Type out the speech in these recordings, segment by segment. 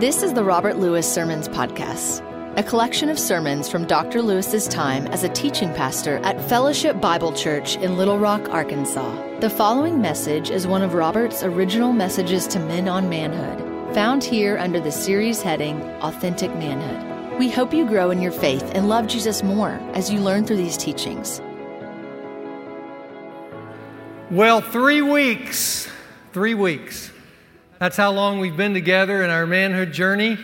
This is the Robert Lewis Sermons Podcast, a collection of sermons from Dr. Lewis's time as a teaching pastor at Fellowship Bible Church in Little Rock, Arkansas. The following message is one of Robert's original messages to men on manhood, found here under the series heading Authentic Manhood. We hope you grow in your faith and love Jesus more as you learn through these teachings. Well, three weeks. Three weeks. That's how long we've been together in our manhood journey.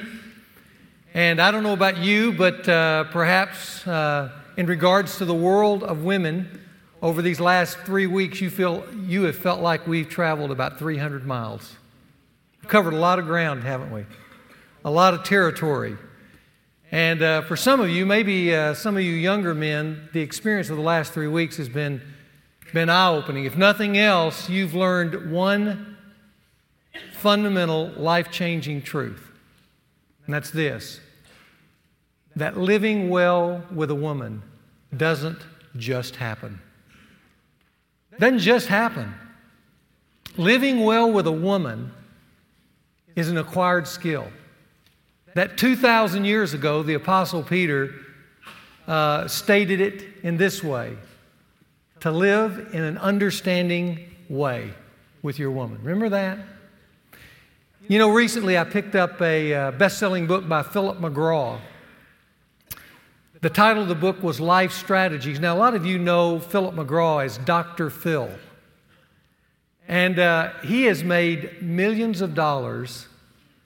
And I don't know about you, but uh, perhaps uh, in regards to the world of women, over these last three weeks, you feel you have felt like we've traveled about 300 miles. We've covered a lot of ground, haven't we? A lot of territory. And uh, for some of you, maybe uh, some of you younger men, the experience of the last three weeks has been been eye opening. If nothing else, you've learned one fundamental life changing truth, and that's this that living well with a woman doesn't just happen. Doesn't just happen. Living well with a woman is an acquired skill. That 2,000 years ago, the Apostle Peter uh, stated it in this way to live in an understanding way with your woman. Remember that? You know, recently I picked up a uh, best selling book by Philip McGraw. The title of the book was Life Strategies. Now, a lot of you know Philip McGraw as Dr. Phil. And uh, he has made millions of dollars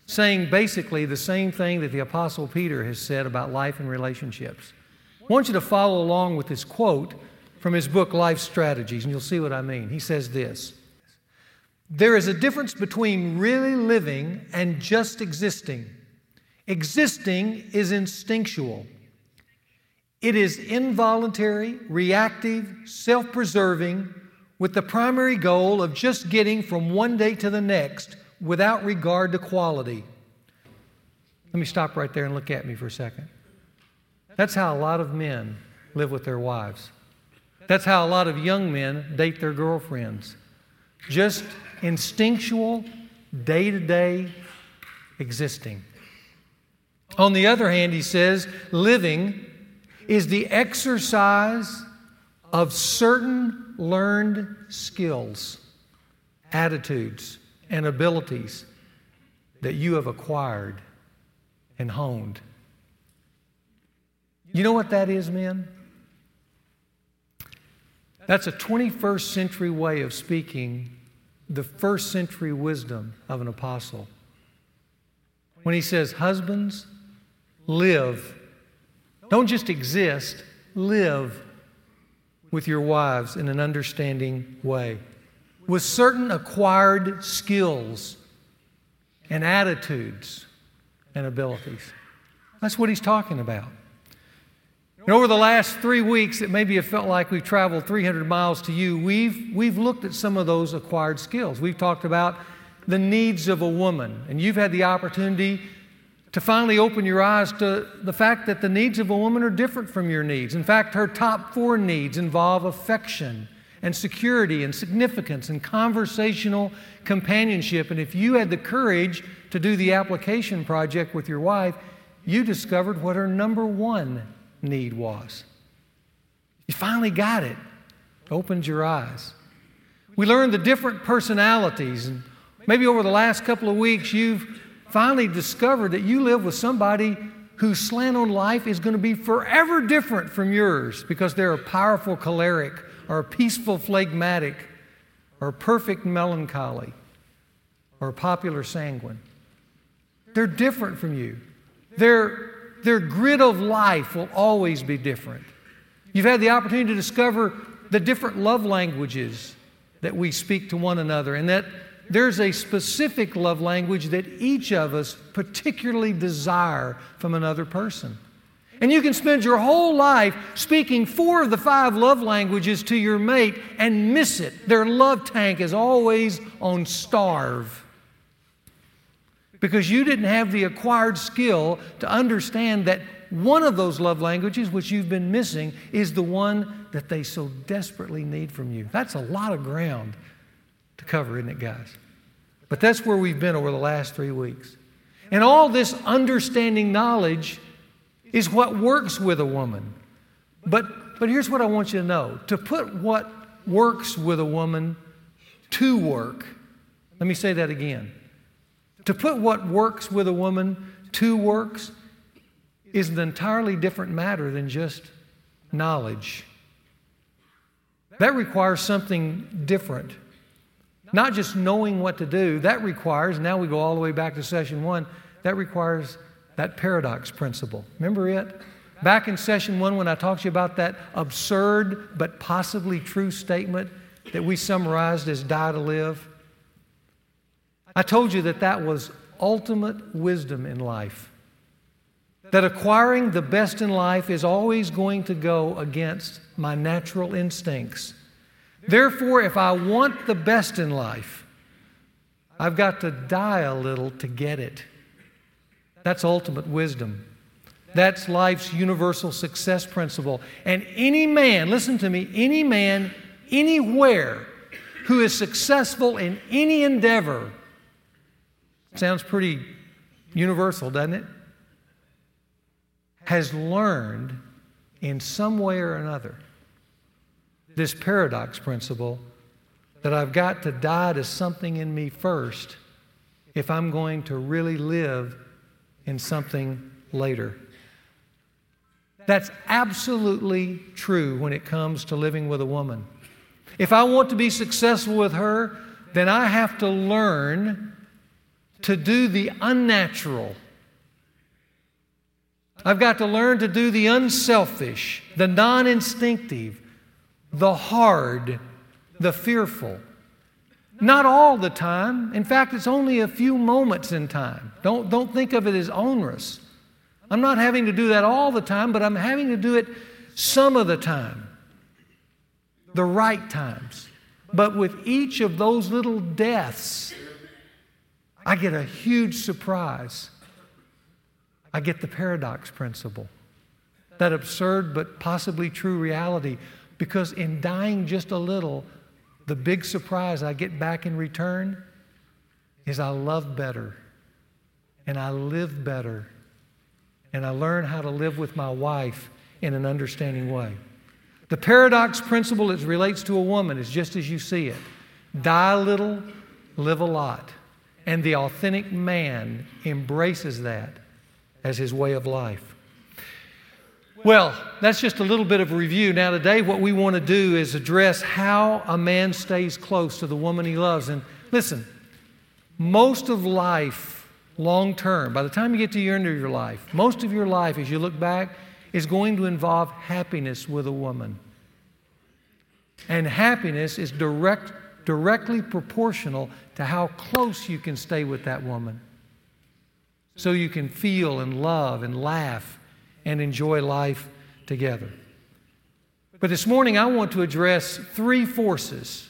saying basically the same thing that the Apostle Peter has said about life and relationships. I want you to follow along with this quote from his book, Life Strategies, and you'll see what I mean. He says this There is a difference between really living and just existing. Existing is instinctual, it is involuntary, reactive, self preserving, with the primary goal of just getting from one day to the next without regard to quality. Let me stop right there and look at me for a second. That's how a lot of men live with their wives. That's how a lot of young men date their girlfriends. Just instinctual, day to day existing. On the other hand, he says, living is the exercise of certain learned skills, attitudes, and abilities that you have acquired and honed. You know what that is, men? That's a 21st century way of speaking the first century wisdom of an apostle. When he says, Husbands, live. Don't just exist, live with your wives in an understanding way, with certain acquired skills and attitudes and abilities. That's what he's talking about. And over the last three weeks, it maybe have felt like we've traveled 300 miles to you. We've, we've looked at some of those acquired skills. We've talked about the needs of a woman, and you've had the opportunity to finally open your eyes to the fact that the needs of a woman are different from your needs. In fact, her top four needs involve affection and security and significance and conversational companionship. And if you had the courage to do the application project with your wife, you discovered what her number one need was. You finally got it. Opened your eyes. We learned the different personalities. And maybe over the last couple of weeks, you've finally discovered that you live with somebody whose slant on life is going to be forever different from yours because they're a powerful choleric or a peaceful phlegmatic or a perfect melancholy or a popular sanguine. They're different from you. They're their grid of life will always be different. You've had the opportunity to discover the different love languages that we speak to one another, and that there's a specific love language that each of us particularly desire from another person. And you can spend your whole life speaking four of the five love languages to your mate and miss it. Their love tank is always on starve because you didn't have the acquired skill to understand that one of those love languages, which you've been missing, is the one that they so desperately need from you. That's a lot of ground to cover, isn't it, guys? But that's where we've been over the last three weeks. And all this understanding knowledge is what works with a woman. But, but here's what I want you to know to put what works with a woman to work. Let me say that again. To put what works with a woman to works is an entirely different matter than just knowledge. That requires something different. Not just knowing what to do, that requires, now we go all the way back to session one, that requires that paradox principle. Remember it? Back in session one, when I talked to you about that absurd but possibly true statement that we summarized as die to live, I told you that that was ultimate wisdom in life. That acquiring the best in life is always going to go against my natural instincts. Therefore, if I want the best in life, I've got to die a little to get it. That's ultimate wisdom. That's life's universal success principle. And any man, listen to me, any man anywhere who is successful in any endeavor sounds pretty universal, doesn't it? Has learned in some way or another this paradox principle that I've got to die to something in me first if I'm going to really live in something later. That's absolutely true when it comes to living with a woman. If I want to be successful with her, then I have to learn to do the unnatural. I've got to learn to do the unselfish, the non instinctive, the hard, the fearful. Not all the time. In fact, it's only a few moments in time. Don't, don't think of it as onerous. I'm not having to do that all the time, but I'm having to do it some of the time, the right times. But with each of those little deaths, I get a huge surprise. I get the paradox principle, that absurd but possibly true reality. Because in dying just a little, the big surprise I get back in return is I love better and I live better and I learn how to live with my wife in an understanding way. The paradox principle as relates to a woman is just as you see it die a little, live a lot. And the authentic man embraces that as his way of life. Well, that's just a little bit of review. Now, today, what we want to do is address how a man stays close to the woman he loves. And listen, most of life, long term, by the time you get to the end of your life, most of your life, as you look back, is going to involve happiness with a woman. And happiness is direct directly proportional to how close you can stay with that woman. So you can feel and love and laugh and enjoy life together. But this morning, I want to address three forces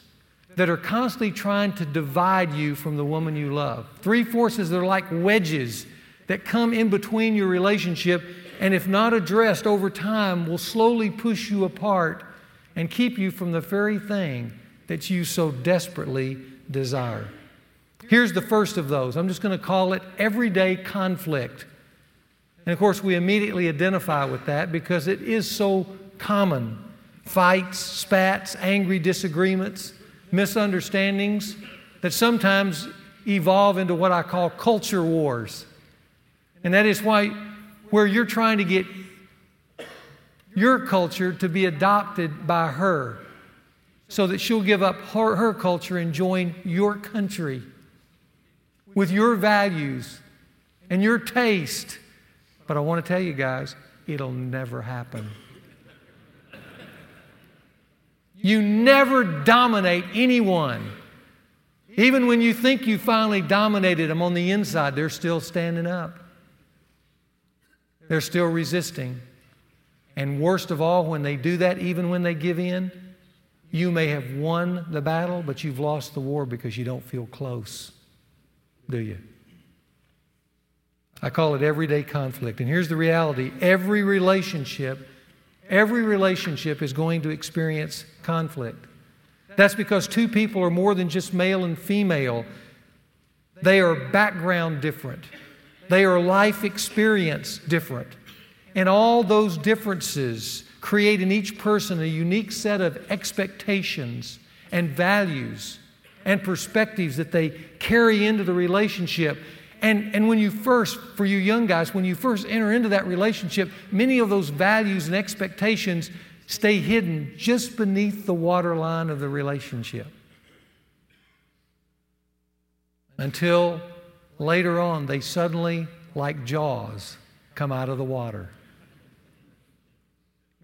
that are constantly trying to divide you from the woman you love. Three forces that are like wedges that come in between your relationship, and if not addressed over time, will slowly push you apart and keep you from the very thing that you so desperately desire. Here's the first of those. I'm just going to call it everyday conflict. And of course, we immediately identify with that because it is so common fights, spats, angry disagreements, misunderstandings that sometimes evolve into what I call culture wars. And that is why, where you're trying to get your culture to be adopted by her so that she'll give up her, her culture and join your country with your values and your taste. But I want to tell you guys, it'll never happen. You never dominate anyone. Even when you think you finally dominated them on the inside, they're still standing up. They're still resisting. And worst of all, when they do that, even when they give in, you may have won the battle, but you've lost the war because you don't feel close, do you? I call it everyday conflict. And here's the reality every relationship, every relationship is going to experience conflict. That's because two people are more than just male and female, they are background different. they are life experience different. And all those differences create in each person a unique set of expectations and values and perspectives that they carry into the relationship. And, and when you first, for you young guys, when you first enter into that relationship, many of those values and expectations stay hidden just beneath the waterline of the relationship. Until later on, they suddenly, like Jaws, come out of the water.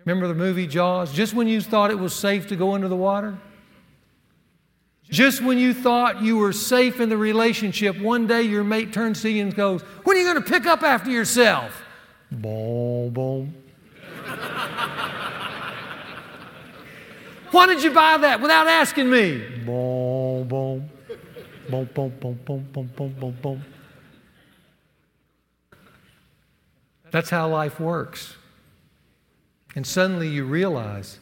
Remember the movie Jaws? Just when you thought it was safe to go into the water, just when you thought you were safe in the relationship, one day your mate turns to you and goes, When are you going to pick up after yourself? Boom, boom. Why did you buy that without asking me? Boom, boom. Boom, boom, boom, boom, boom, boom, boom, boom. That's how life works. And suddenly you realize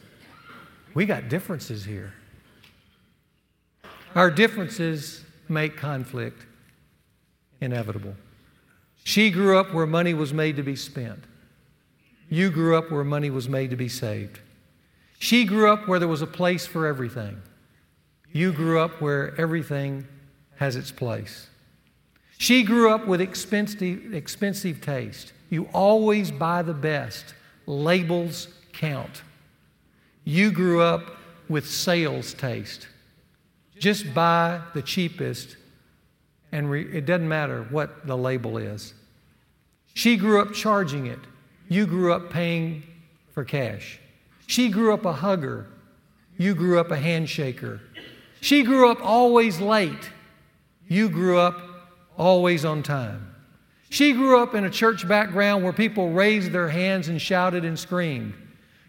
we got differences here. Our differences make conflict inevitable. She grew up where money was made to be spent. You grew up where money was made to be saved. She grew up where there was a place for everything. You grew up where everything has its place. She grew up with expensive, expensive taste. You always buy the best. Labels count. You grew up with sales taste. Just buy the cheapest, and re- it doesn't matter what the label is. She grew up charging it. You grew up paying for cash. She grew up a hugger. You grew up a handshaker. She grew up always late. You grew up always on time. She grew up in a church background where people raised their hands and shouted and screamed.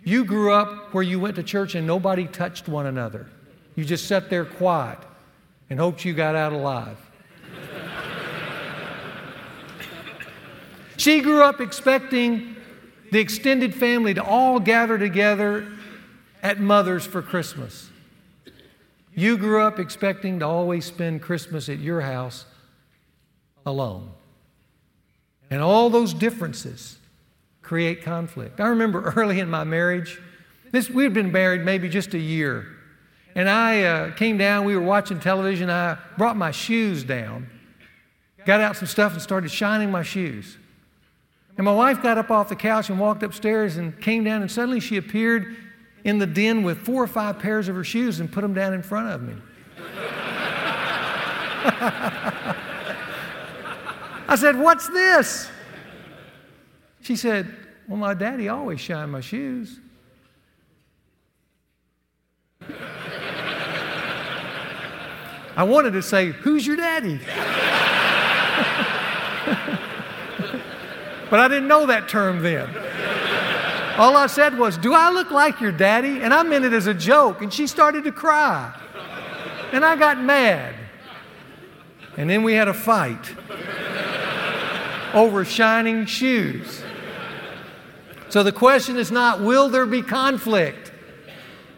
You grew up where you went to church and nobody touched one another. You just sat there quiet and hoped you got out alive. she grew up expecting the extended family to all gather together at Mother's for Christmas. You grew up expecting to always spend Christmas at your house alone. And all those differences create conflict. I remember early in my marriage, this, we had been married maybe just a year. And I uh, came down, we were watching television. I brought my shoes down, got out some stuff, and started shining my shoes. And my wife got up off the couch and walked upstairs and came down, and suddenly she appeared in the den with four or five pairs of her shoes and put them down in front of me. I said, What's this? She said, Well, my daddy always shined my shoes. I wanted to say, Who's your daddy? but I didn't know that term then. All I said was, Do I look like your daddy? And I meant it as a joke. And she started to cry. And I got mad. And then we had a fight over shining shoes. So the question is not, will there be conflict?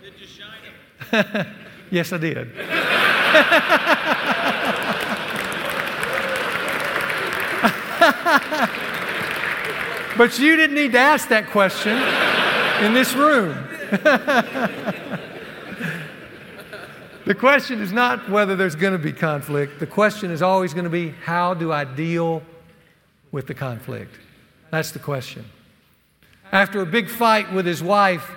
Did you shine yes, I did. but you didn't need to ask that question in this room. the question is not whether there's going to be conflict. The question is always going to be how do I deal with the conflict? That's the question. After a big fight with his wife,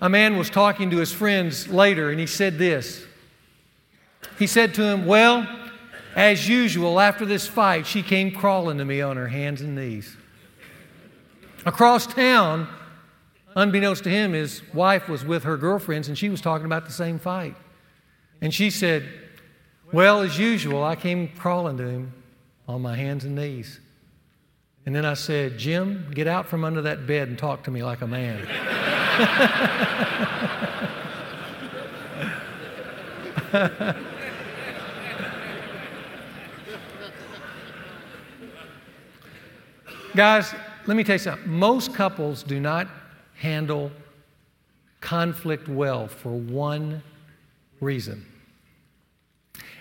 a man was talking to his friends later and he said this. He said to him, Well, as usual, after this fight, she came crawling to me on her hands and knees. Across town, unbeknownst to him, his wife was with her girlfriends and she was talking about the same fight. And she said, Well, as usual, I came crawling to him on my hands and knees. And then I said, Jim, get out from under that bed and talk to me like a man. Guys, let me tell you something. Most couples do not handle conflict well for one reason.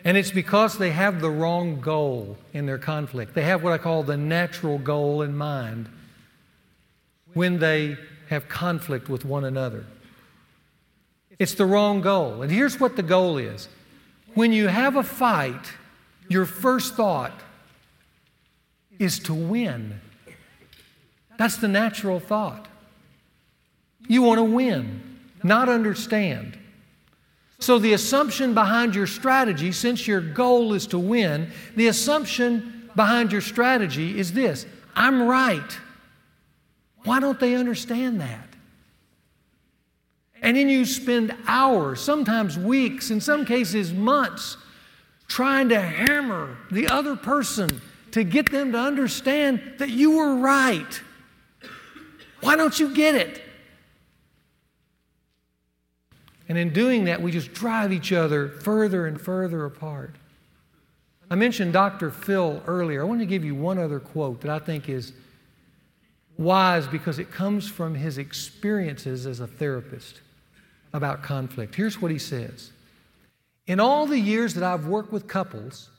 And it's because they have the wrong goal in their conflict. They have what I call the natural goal in mind when they have conflict with one another. It's the wrong goal. And here's what the goal is when you have a fight, your first thought is to win. That's the natural thought. You want to win, not understand. So, the assumption behind your strategy, since your goal is to win, the assumption behind your strategy is this I'm right. Why don't they understand that? And then you spend hours, sometimes weeks, in some cases months, trying to hammer the other person to get them to understand that you were right. Why don't you get it? And in doing that, we just drive each other further and further apart. I mentioned Dr. Phil earlier. I want to give you one other quote that I think is wise because it comes from his experiences as a therapist about conflict. Here's what he says In all the years that I've worked with couples,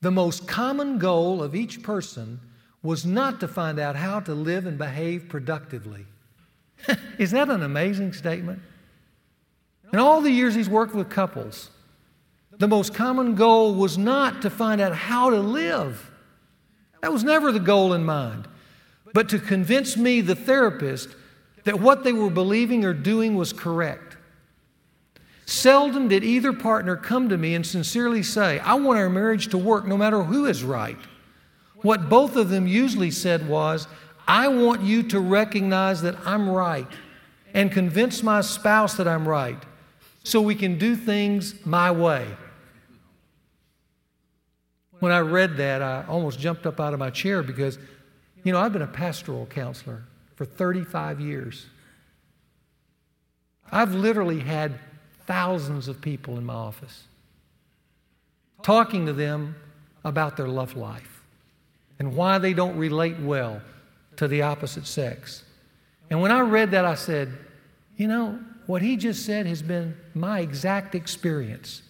the most common goal of each person was not to find out how to live and behave productively. Is that an amazing statement? In all the years he's worked with couples, the most common goal was not to find out how to live. That was never the goal in mind, but to convince me, the therapist, that what they were believing or doing was correct. Seldom did either partner come to me and sincerely say, I want our marriage to work no matter who is right. What both of them usually said was, I want you to recognize that I'm right and convince my spouse that I'm right so we can do things my way. When I read that, I almost jumped up out of my chair because, you know, I've been a pastoral counselor for 35 years. I've literally had thousands of people in my office talking to them about their love life and why they don't relate well to the opposite sex. And when I read that, I said, you know, what he just said has been my exact experience.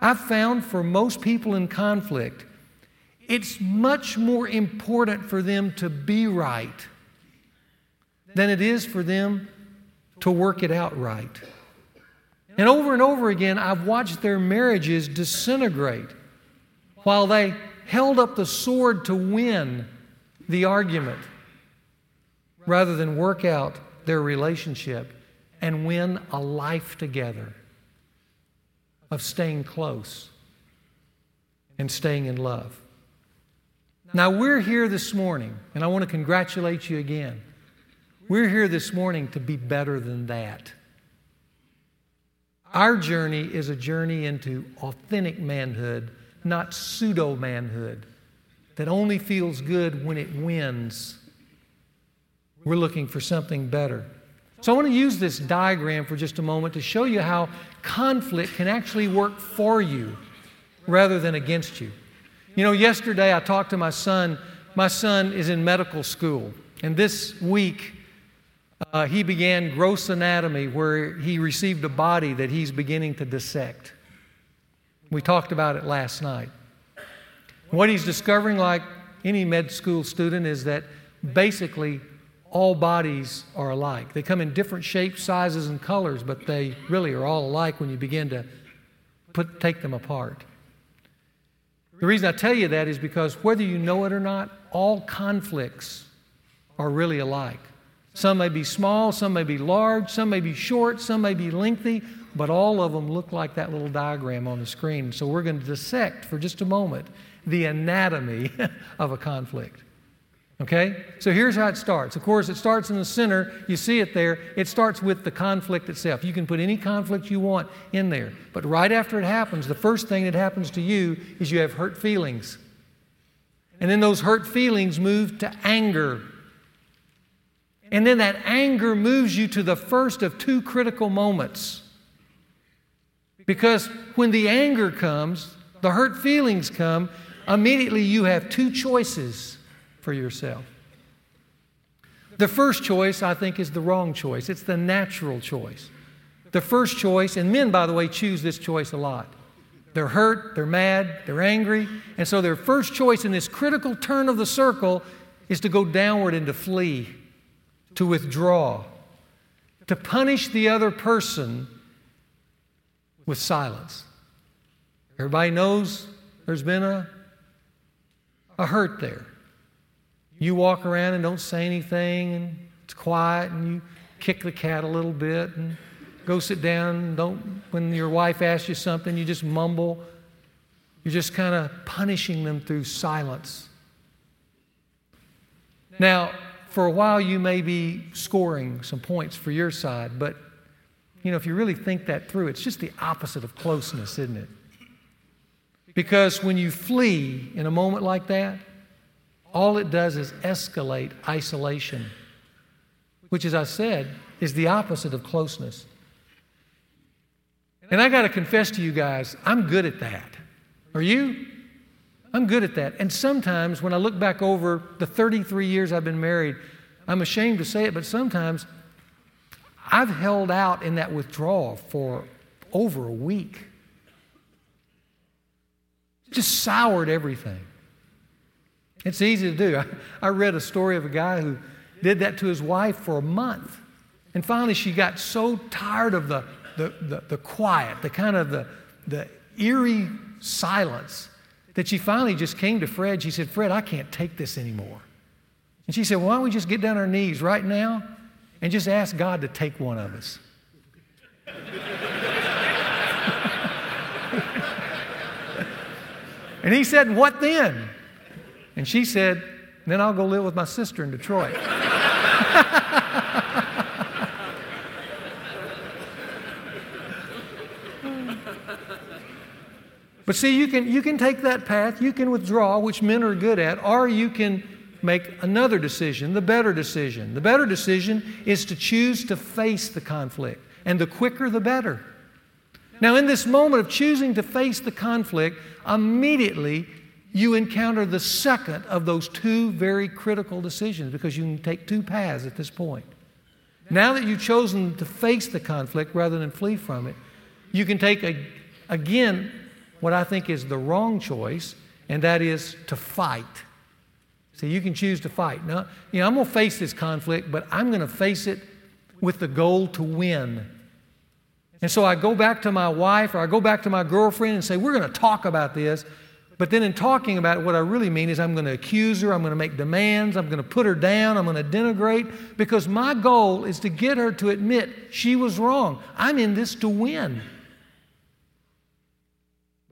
I've found for most people in conflict, it's much more important for them to be right than it is for them to work it out right. And over and over again, I've watched their marriages disintegrate while they held up the sword to win the argument rather than work out their relationship and win a life together of staying close and staying in love. Now, we're here this morning, and I want to congratulate you again. We're here this morning to be better than that. Our journey is a journey into authentic manhood, not pseudo manhood that only feels good when it wins. We're looking for something better. So I want to use this diagram for just a moment to show you how conflict can actually work for you rather than against you. You know, yesterday I talked to my son. My son is in medical school, and this week uh, he began gross anatomy where he received a body that he's beginning to dissect. We talked about it last night. What he's discovering, like any med school student, is that basically all bodies are alike. They come in different shapes, sizes, and colors, but they really are all alike when you begin to put, take them apart. The reason I tell you that is because whether you know it or not, all conflicts are really alike. Some may be small, some may be large, some may be short, some may be lengthy, but all of them look like that little diagram on the screen. So we're going to dissect for just a moment the anatomy of a conflict. Okay? So here's how it starts. Of course, it starts in the center. You see it there. It starts with the conflict itself. You can put any conflict you want in there. But right after it happens, the first thing that happens to you is you have hurt feelings. And then those hurt feelings move to anger. And then that anger moves you to the first of two critical moments. Because when the anger comes, the hurt feelings come, immediately you have two choices for yourself. The first choice, I think, is the wrong choice. It's the natural choice. The first choice, and men, by the way, choose this choice a lot. They're hurt, they're mad, they're angry. And so their first choice in this critical turn of the circle is to go downward and to flee, to withdraw, to punish the other person with silence. Everybody knows there's been a, a hurt there. You walk around and don't say anything, and it's quiet, and you kick the cat a little bit, and go sit down. Don't, when your wife asks you something, you just mumble. You're just kind of punishing them through silence. Now, for a while, you may be scoring some points for your side, but you know, if you really think that through, it's just the opposite of closeness, isn't it? Because when you flee in a moment like that, all it does is escalate isolation, which, as I said, is the opposite of closeness. And I got to confess to you guys, I'm good at that. Are you? I'm good at that. And sometimes when I look back over the 33 years I've been married, I'm ashamed to say it, but sometimes I've held out in that withdrawal for over a week. Just soured everything. It's easy to do. I, I read a story of a guy who did that to his wife for a month. And finally, she got so tired of the, the, the, the quiet, the kind of the, the eerie silence, that she finally just came to Fred. She said, Fred, I can't take this anymore. And she said, Why don't we just get down on our knees right now and just ask God to take one of us? and he said, What then? And she said, Then I'll go live with my sister in Detroit. But see, you can, you can take that path, you can withdraw, which men are good at, or you can make another decision, the better decision. The better decision is to choose to face the conflict, and the quicker the better. Now, in this moment of choosing to face the conflict, immediately you encounter the second of those two very critical decisions because you can take two paths at this point. Now that you've chosen to face the conflict rather than flee from it, you can take a, again what I think is the wrong choice, and that is to fight. See, you can choose to fight. Now, you know, I'm going to face this conflict, but I'm going to face it with the goal to win. And so I go back to my wife or I go back to my girlfriend and say, We're going to talk about this. But then in talking about it, what I really mean is I'm going to accuse her, I'm going to make demands, I'm going to put her down, I'm going to denigrate, because my goal is to get her to admit she was wrong. I'm in this to win.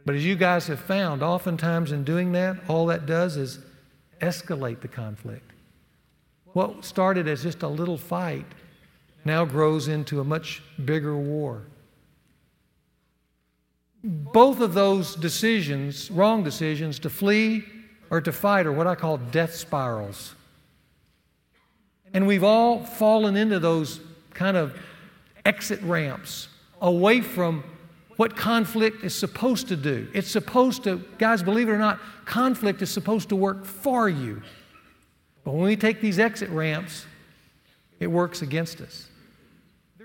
But as you guys have found, oftentimes in doing that, all that does is escalate the conflict. What started as just a little fight now grows into a much bigger war. Both of those decisions, wrong decisions, to flee or to fight, are what I call death spirals. And we've all fallen into those kind of exit ramps away from what conflict is supposed to do. It's supposed to, guys, believe it or not, conflict is supposed to work for you. But when we take these exit ramps, it works against us.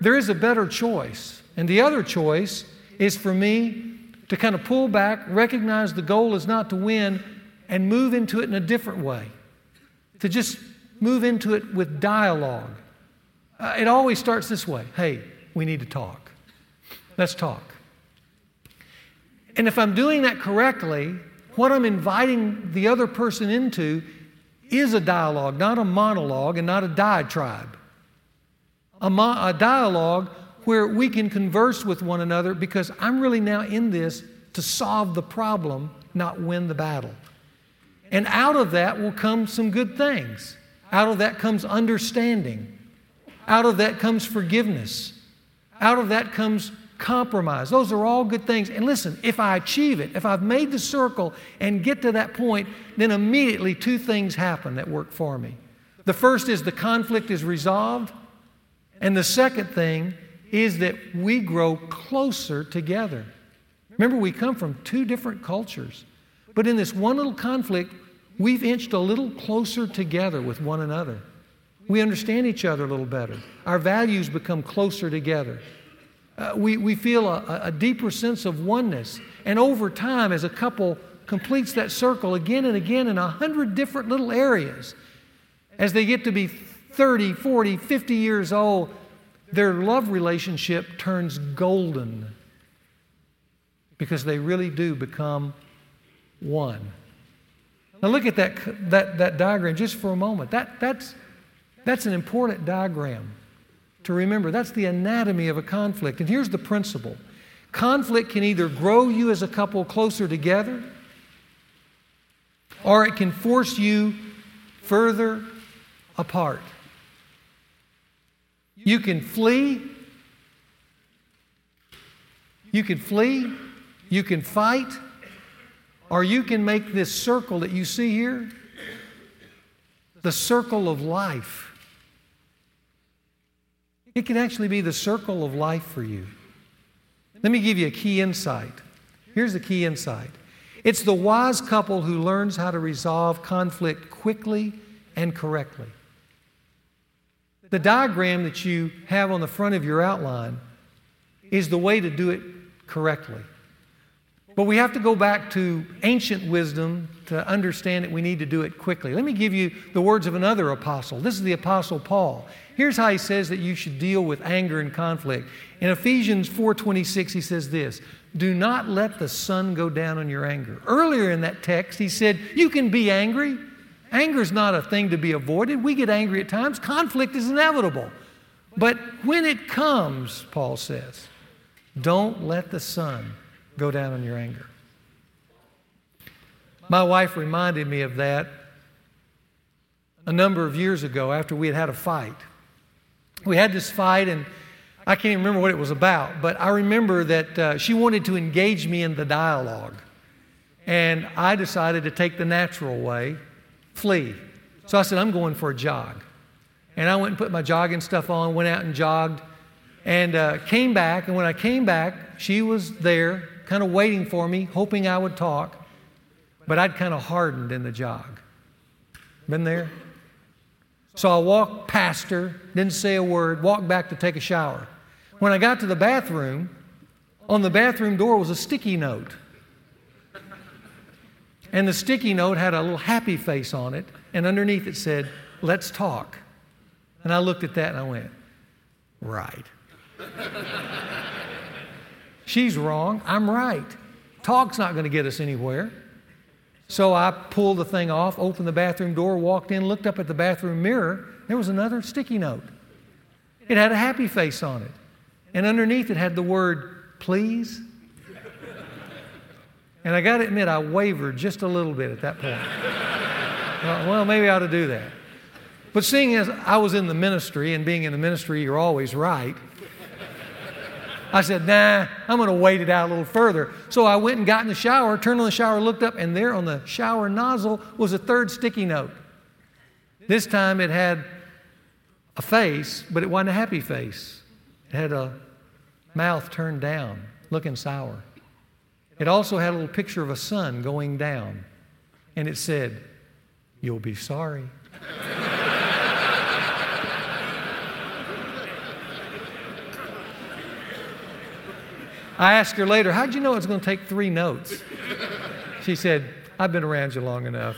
There is a better choice. And the other choice is for me to kind of pull back, recognize the goal is not to win, and move into it in a different way. To just move into it with dialogue. Uh, it always starts this way hey, we need to talk. Let's talk. And if I'm doing that correctly, what I'm inviting the other person into is a dialogue, not a monologue and not a diatribe. A, mo- a dialogue where we can converse with one another because I'm really now in this to solve the problem, not win the battle. And out of that will come some good things. Out of that comes understanding. Out of that comes forgiveness. Out of that comes compromise. Those are all good things. And listen, if I achieve it, if I've made the circle and get to that point, then immediately two things happen that work for me. The first is the conflict is resolved. And the second thing is that we grow closer together. Remember, we come from two different cultures. But in this one little conflict, we've inched a little closer together with one another. We understand each other a little better. Our values become closer together. Uh, we, we feel a, a deeper sense of oneness. And over time, as a couple completes that circle again and again in a hundred different little areas, as they get to be 30, 40, 50 years old, their love relationship turns golden because they really do become one. Now look at that, that, that diagram just for a moment. That, that's, that's an important diagram to remember. That's the anatomy of a conflict. And here's the principle conflict can either grow you as a couple closer together, or it can force you further apart. You can flee. You can flee. You can fight. Or you can make this circle that you see here the circle of life. It can actually be the circle of life for you. Let me give you a key insight. Here's the key insight it's the wise couple who learns how to resolve conflict quickly and correctly. The diagram that you have on the front of your outline is the way to do it correctly. But we have to go back to ancient wisdom to understand that we need to do it quickly. Let me give you the words of another apostle. This is the apostle Paul. Here's how he says that you should deal with anger and conflict. In Ephesians 4:26 he says this, "Do not let the sun go down on your anger." Earlier in that text he said, "You can be angry. Anger is not a thing to be avoided. We get angry at times. Conflict is inevitable. But when it comes, Paul says, don't let the sun go down on your anger. My wife reminded me of that a number of years ago after we had had a fight. We had this fight, and I can't even remember what it was about, but I remember that uh, she wanted to engage me in the dialogue. And I decided to take the natural way, flee. So I said, I'm going for a jog. And I went and put my jogging stuff on, went out and jogged, and uh, came back. And when I came back, she was there kind of waiting for me, hoping I would talk, but I'd kind of hardened in the jog. Been there? So I walked past her, didn't say a word, walked back to take a shower. When I got to the bathroom, on the bathroom door was a sticky note. And the sticky note had a little happy face on it, and underneath it said, Let's talk. And I looked at that and I went, Right. She's wrong. I'm right. Talk's not going to get us anywhere. So I pulled the thing off, opened the bathroom door, walked in, looked up at the bathroom mirror. There was another sticky note. It had a happy face on it. And underneath it had the word, please. And I got to admit, I wavered just a little bit at that point. well, maybe I ought to do that. But seeing as I was in the ministry, and being in the ministry, you're always right, I said, nah, I'm going to wait it out a little further. So I went and got in the shower, turned on the shower, looked up, and there on the shower nozzle was a third sticky note. This time it had a face, but it wasn't a happy face. It had a mouth turned down, looking sour. It also had a little picture of a sun going down, and it said, You'll be sorry. I asked her later, How'd you know it was going to take three notes? She said, I've been around you long enough.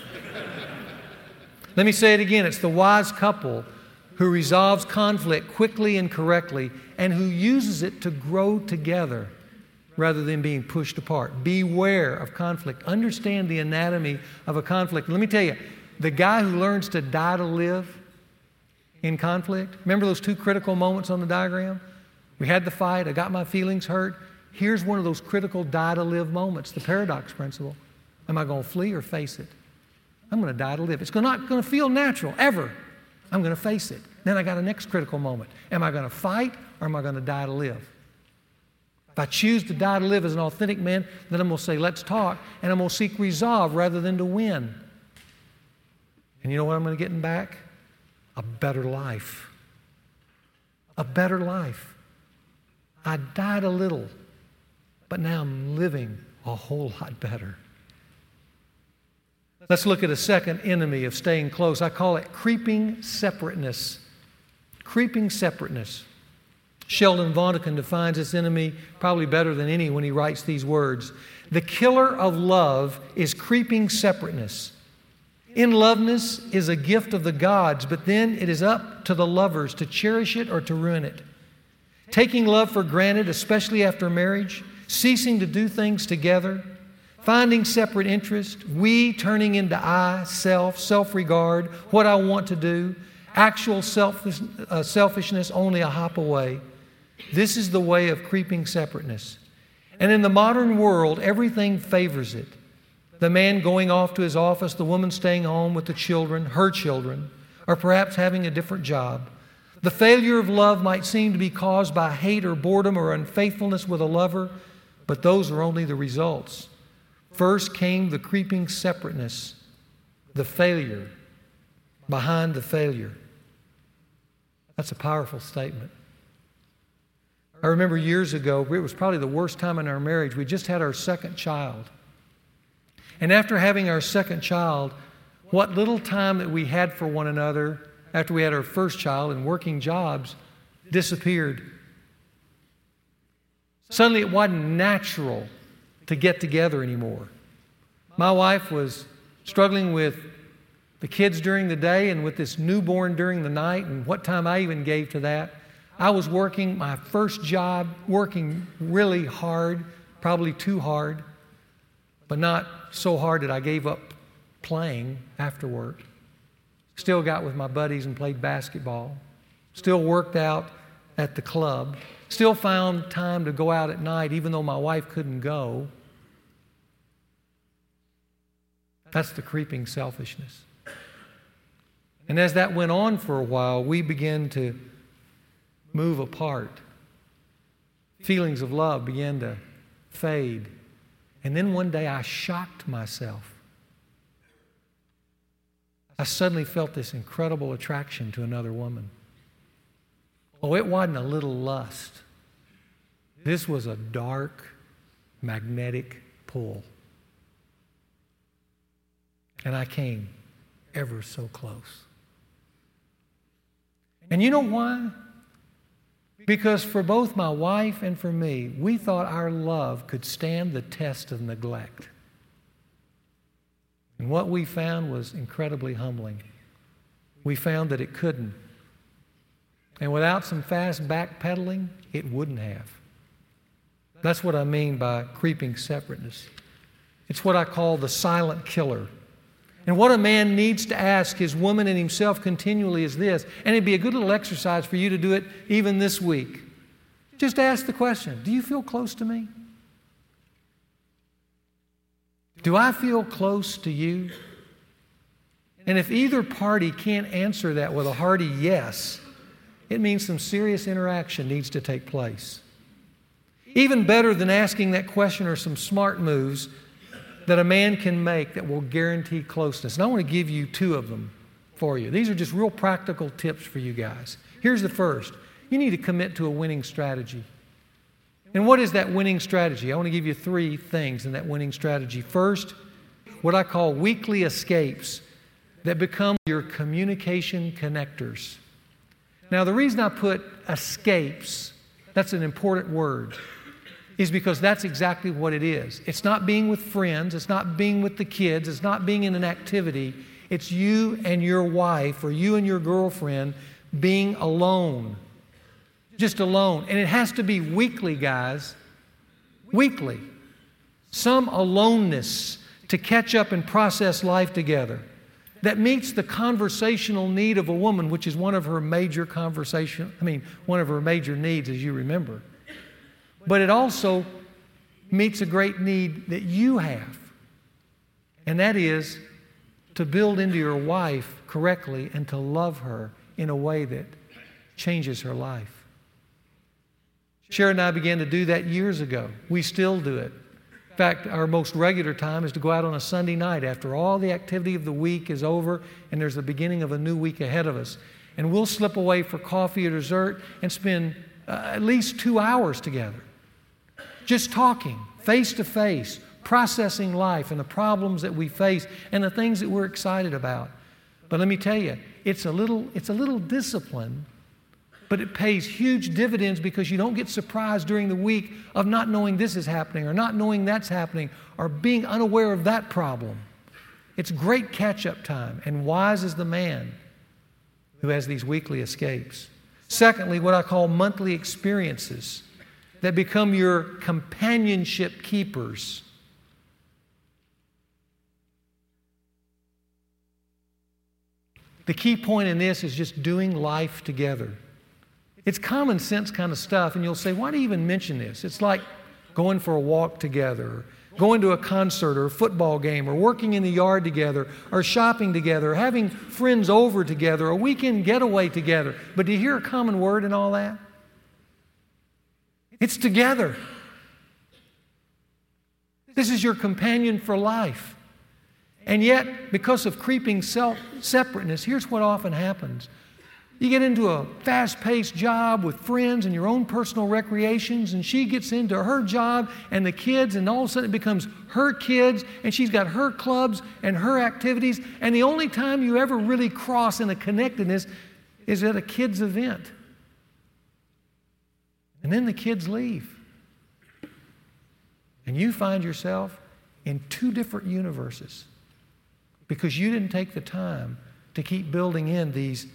Let me say it again it's the wise couple who resolves conflict quickly and correctly and who uses it to grow together rather than being pushed apart. Beware of conflict. Understand the anatomy of a conflict. Let me tell you, the guy who learns to die to live in conflict, remember those two critical moments on the diagram? We had the fight, I got my feelings hurt. Here's one of those critical die to live moments the paradox principle. Am I going to flee or face it? I'm going to die to live. It's not going to feel natural ever. I'm going to face it. Then I got a next critical moment. Am I going to fight or am I going to die to live? If I choose to die to live as an authentic man, then I'm going to say, let's talk, and I'm going to seek resolve rather than to win. And you know what I'm going to get in back? A better life. A better life. I died a little but now I'm living a whole lot better. Let's look at a second enemy of staying close. I call it creeping separateness. Creeping separateness. Sheldon Vanauken defines this enemy probably better than any when he writes these words The killer of love is creeping separateness. In loveness is a gift of the gods, but then it is up to the lovers to cherish it or to ruin it. Taking love for granted, especially after marriage, ceasing to do things together, finding separate interest, we turning into I, self, self regard, what I want to do, actual selfish, uh, selfishness only a hop away. This is the way of creeping separateness. And in the modern world, everything favors it. The man going off to his office, the woman staying home with the children, her children, or perhaps having a different job. The failure of love might seem to be caused by hate or boredom or unfaithfulness with a lover, but those are only the results. First came the creeping separateness, the failure behind the failure. That's a powerful statement. I remember years ago, it was probably the worst time in our marriage. We just had our second child. And after having our second child, what little time that we had for one another after we had our first child and working jobs disappeared. Suddenly, it wasn't natural to get together anymore. My wife was struggling with the kids during the day and with this newborn during the night, and what time I even gave to that. I was working my first job, working really hard, probably too hard, but not so hard that I gave up playing after work. Still got with my buddies and played basketball. Still worked out at the club. Still found time to go out at night, even though my wife couldn't go. That's the creeping selfishness. And as that went on for a while, we began to move apart. Feelings of love began to fade. And then one day I shocked myself. I suddenly felt this incredible attraction to another woman. Oh, it wasn't a little lust. This was a dark, magnetic pull. And I came ever so close. And you know why? Because for both my wife and for me, we thought our love could stand the test of neglect. And what we found was incredibly humbling. We found that it couldn't. And without some fast backpedaling, it wouldn't have. That's what I mean by creeping separateness. It's what I call the silent killer. And what a man needs to ask his woman and himself continually is this, and it'd be a good little exercise for you to do it even this week. Just ask the question Do you feel close to me? Do I feel close to you? And if either party can't answer that with a hearty yes, it means some serious interaction needs to take place. Even better than asking that question are some smart moves that a man can make that will guarantee closeness. And I want to give you two of them for you. These are just real practical tips for you guys. Here's the first you need to commit to a winning strategy. And what is that winning strategy? I want to give you three things in that winning strategy. First, what I call weekly escapes that become your communication connectors. Now, the reason I put escapes, that's an important word is because that's exactly what it is. It's not being with friends, it's not being with the kids, it's not being in an activity. It's you and your wife or you and your girlfriend being alone. Just alone. And it has to be weekly, guys. Weekly. Some aloneness to catch up and process life together that meets the conversational need of a woman, which is one of her major conversation, I mean, one of her major needs, as you remember but it also meets a great need that you have, and that is to build into your wife correctly and to love her in a way that changes her life. Sharon and I began to do that years ago. We still do it. In fact, our most regular time is to go out on a Sunday night after all the activity of the week is over and there's the beginning of a new week ahead of us. And we'll slip away for coffee or dessert and spend uh, at least two hours together. Just talking, face to face, processing life and the problems that we face and the things that we're excited about. But let me tell you, it's a little, it's a little discipline but it pays huge dividends because you don't get surprised during the week of not knowing this is happening or not knowing that's happening or being unaware of that problem. It's great catch up time, and wise is the man who has these weekly escapes. Secondly, what I call monthly experiences that become your companionship keepers. The key point in this is just doing life together. It's common sense kind of stuff, and you'll say, Why do you even mention this? It's like going for a walk together, going to a concert or a football game, or working in the yard together, or shopping together, or having friends over together, a weekend getaway together. But do you hear a common word in all that? It's together. This is your companion for life. And yet, because of creeping self separateness, here's what often happens. You get into a fast paced job with friends and your own personal recreations, and she gets into her job and the kids, and all of a sudden it becomes her kids, and she's got her clubs and her activities, and the only time you ever really cross in a connectedness is at a kid's event. And then the kids leave. And you find yourself in two different universes because you didn't take the time to keep building in these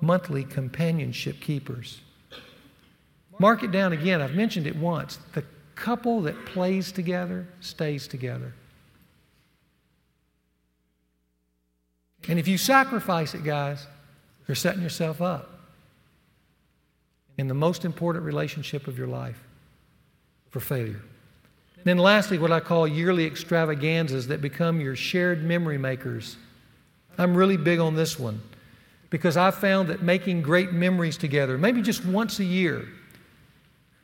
monthly companionship keepers. Mark it down again. I've mentioned it once. The couple that plays together stays together. And if you sacrifice it, guys, you're setting yourself up in the most important relationship of your life for failure. Then, lastly, what I call yearly extravaganzas that become your shared memory makers. I'm really big on this one because I found that making great memories together, maybe just once a year,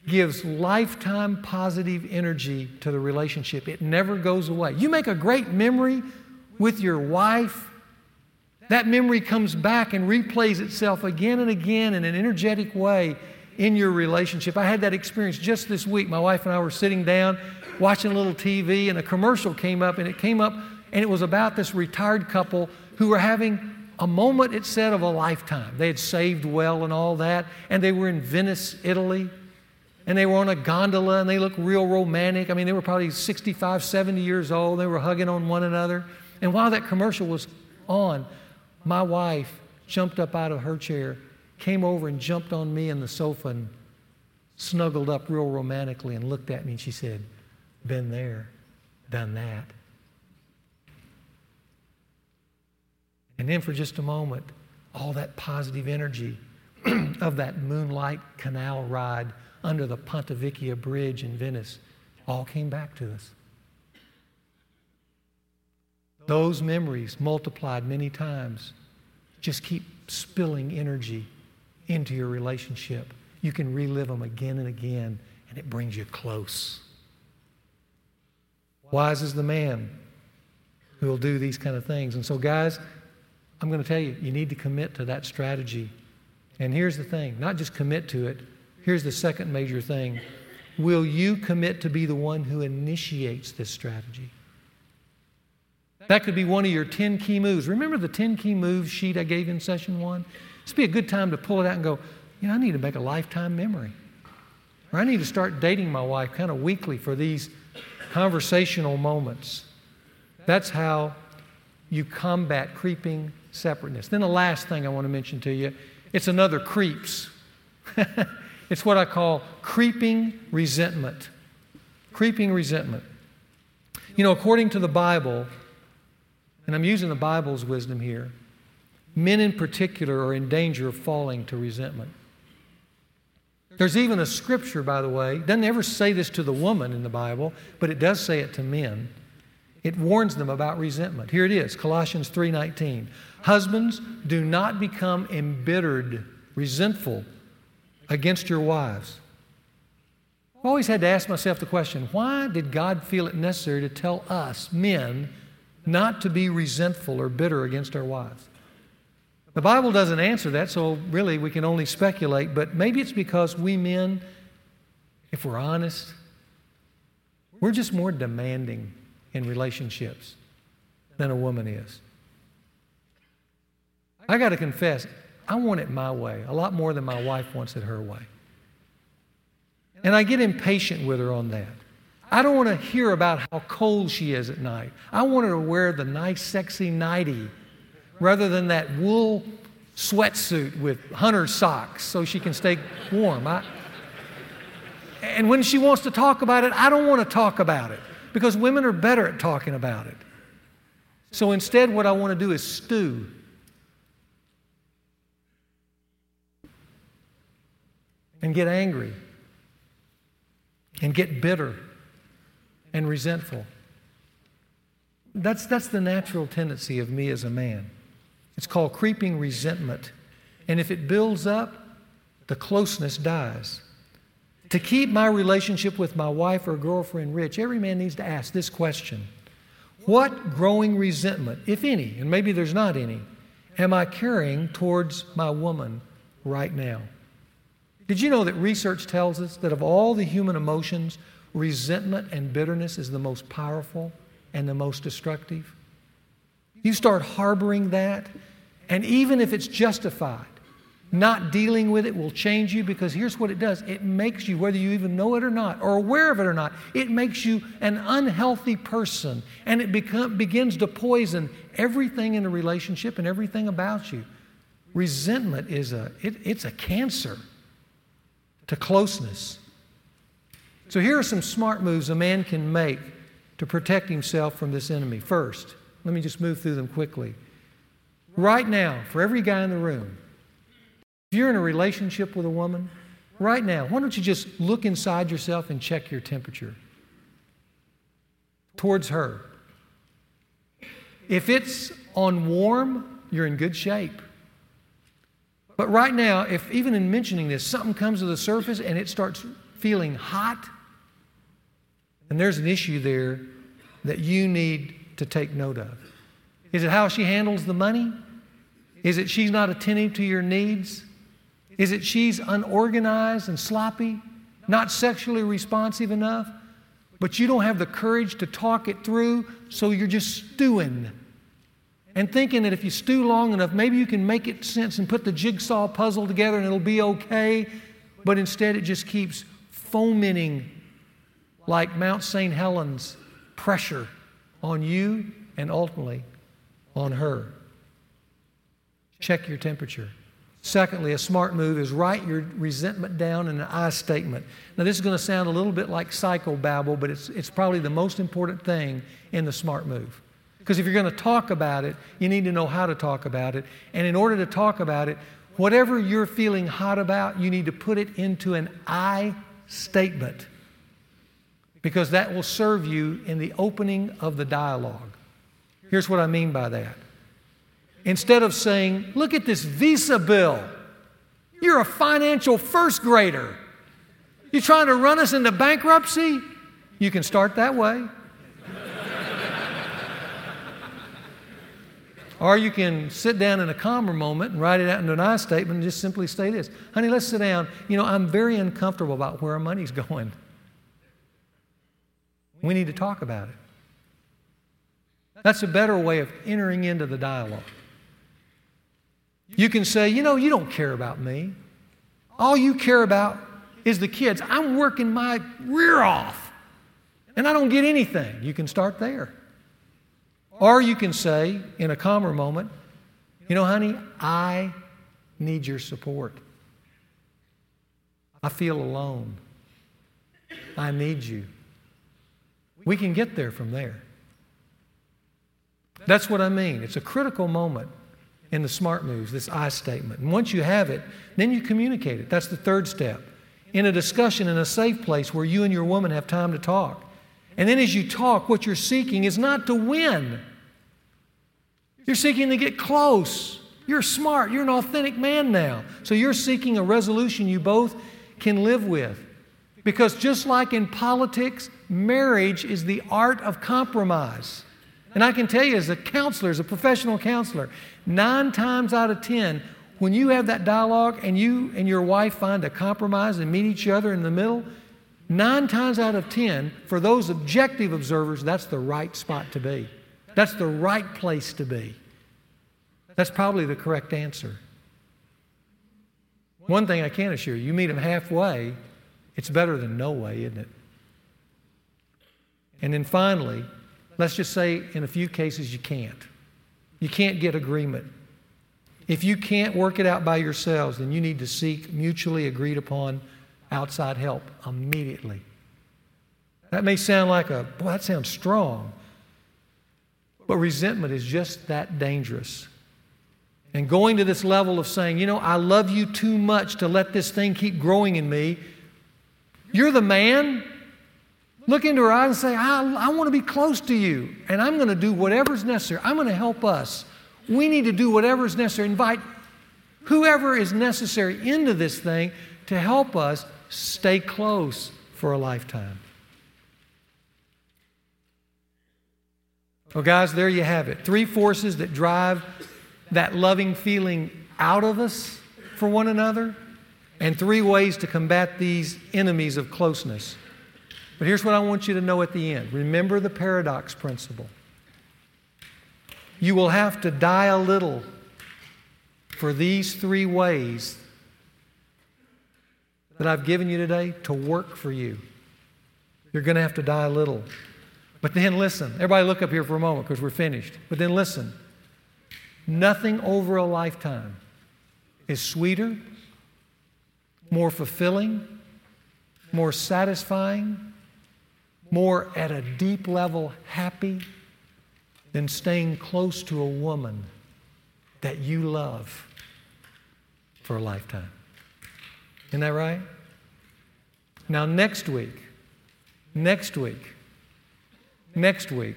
gives lifetime positive energy to the relationship. It never goes away. You make a great memory with your wife, that memory comes back and replays itself again and again in an energetic way in your relationship. I had that experience just this week. My wife and I were sitting down watching a little TV, and a commercial came up, and it came up, and it was about this retired couple who were having a moment, it said, of a lifetime. They had saved well and all that, and they were in Venice, Italy, and they were on a gondola, and they looked real romantic. I mean, they were probably 65, 70 years old. They were hugging on one another. And while that commercial was on, my wife jumped up out of her chair, came over and jumped on me in the sofa and snuggled up real romantically and looked at me, and she said, been there, done that. And then for just a moment, all that positive energy of that moonlight canal ride under the Ponte Vecchio Bridge in Venice all came back to us. Those memories multiplied many times just keep spilling energy into your relationship. You can relive them again and again, and it brings you close. Wise is the man who will do these kind of things. And so, guys, I'm going to tell you, you need to commit to that strategy. And here's the thing not just commit to it, here's the second major thing. Will you commit to be the one who initiates this strategy? That could be one of your 10 key moves. Remember the 10 key moves sheet I gave in session one? This would be a good time to pull it out and go, you know, I need to make a lifetime memory. Or I need to start dating my wife kind of weekly for these conversational moments. That's how you combat creeping separateness. Then the last thing I want to mention to you, it's another creeps. it's what I call creeping resentment. Creeping resentment. You know, according to the Bible, and I'm using the Bible's wisdom here, men in particular are in danger of falling to resentment. There's even a scripture, by the way, doesn't ever say this to the woman in the Bible, but it does say it to men. It warns them about resentment. Here it is, Colossians 3:19. Husbands, do not become embittered, resentful against your wives. I've always had to ask myself the question, why did God feel it necessary to tell us, men, not to be resentful or bitter against our wives? The Bible doesn't answer that, so really we can only speculate, but maybe it's because we men, if we're honest, we're just more demanding in relationships than a woman is. I got to confess, I want it my way, a lot more than my wife wants it her way. And I get impatient with her on that. I don't want to hear about how cold she is at night. I want her to wear the nice, sexy nightie rather than that wool sweatsuit with hunter socks so she can stay warm. I, and when she wants to talk about it, I don't want to talk about it because women are better at talking about it. So instead, what I want to do is stew. And get angry. And get bitter and resentful. That's, that's the natural tendency of me as a man. It's called creeping resentment. And if it builds up, the closeness dies. To keep my relationship with my wife or girlfriend rich, every man needs to ask this question What growing resentment, if any, and maybe there's not any, am I carrying towards my woman right now? Did you know that research tells us that of all the human emotions, resentment and bitterness is the most powerful and the most destructive? You start harboring that, and even if it's justified, not dealing with it will change you because here's what it does it makes you, whether you even know it or not, or aware of it or not, it makes you an unhealthy person and it become, begins to poison everything in a relationship and everything about you. Resentment is a, it, it's a cancer to closeness. So here are some smart moves a man can make to protect himself from this enemy. First, let me just move through them quickly. Right now, for every guy in the room, if you're in a relationship with a woman, right now, why don't you just look inside yourself and check your temperature towards her? If it's on warm, you're in good shape. But right now, if even in mentioning this, something comes to the surface and it starts feeling hot, and there's an issue there that you need to take note of. Is it how she handles the money? Is it she's not attentive to your needs? Is it she's unorganized and sloppy, not sexually responsive enough? But you don't have the courage to talk it through, so you're just stewing and thinking that if you stew long enough, maybe you can make it sense and put the jigsaw puzzle together and it'll be okay. But instead, it just keeps fomenting like Mount St. Helens pressure on you and ultimately on her. Check your temperature. Secondly, a smart move is write your resentment down in an I statement. Now, this is going to sound a little bit like psychobabble, but it's, it's probably the most important thing in the smart move. Because if you're going to talk about it, you need to know how to talk about it. And in order to talk about it, whatever you're feeling hot about, you need to put it into an I statement. Because that will serve you in the opening of the dialogue. Here's what I mean by that. Instead of saying, Look at this Visa bill, you're a financial first grader. You're trying to run us into bankruptcy? You can start that way. Or you can sit down in a calmer moment and write it out into an I statement and just simply say this Honey, let's sit down. You know, I'm very uncomfortable about where our money's going. We need to talk about it. That's a better way of entering into the dialogue. You can say, You know, you don't care about me. All you care about is the kids. I'm working my rear off and I don't get anything. You can start there. Or you can say, in a calmer moment, you know, honey, I need your support. I feel alone. I need you. We can get there from there. That's what I mean. It's a critical moment in the smart moves, this I statement. And once you have it, then you communicate it. That's the third step. In a discussion in a safe place where you and your woman have time to talk. And then as you talk, what you're seeking is not to win. You're seeking to get close. You're smart. You're an authentic man now. So you're seeking a resolution you both can live with. Because just like in politics, marriage is the art of compromise. And I can tell you, as a counselor, as a professional counselor, nine times out of ten, when you have that dialogue and you and your wife find a compromise and meet each other in the middle, Nine times out of ten, for those objective observers, that's the right spot to be. That's the right place to be. That's probably the correct answer. One thing I can assure you, you meet them halfway, it's better than no way, isn't it? And then finally, let's just say in a few cases you can't. You can't get agreement. If you can't work it out by yourselves, then you need to seek mutually agreed upon outside help immediately. That may sound like a, boy, that sounds strong. But resentment is just that dangerous. And going to this level of saying, you know, I love you too much to let this thing keep growing in me. You're the man. Look into her eyes and say, I, I want to be close to you, and I'm going to do whatever's necessary. I'm going to help us. We need to do whatever is necessary. Invite whoever is necessary into this thing to help us stay close for a lifetime. Well, guys, there you have it. Three forces that drive that loving feeling out of us for one another, and three ways to combat these enemies of closeness. But here's what I want you to know at the end remember the paradox principle. You will have to die a little for these three ways that I've given you today to work for you. You're going to have to die a little. But then listen, everybody look up here for a moment because we're finished. But then listen, nothing over a lifetime is sweeter, more fulfilling, more satisfying, more at a deep level happy than staying close to a woman that you love for a lifetime. Isn't that right? Now, next week, next week, next week,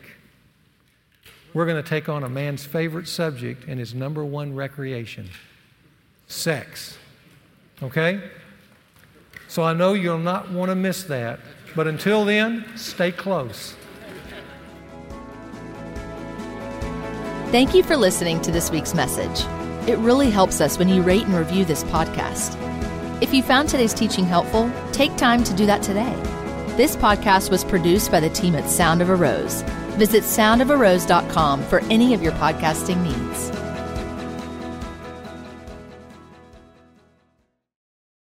we're going to take on a man's favorite subject and his number one recreation sex. Okay? So I know you'll not want to miss that. But until then, stay close. Thank you for listening to this week's message. It really helps us when you rate and review this podcast. If you found today's teaching helpful, take time to do that today. This podcast was produced by the team at Sound of a Rose. Visit soundofarose.com for any of your podcasting needs.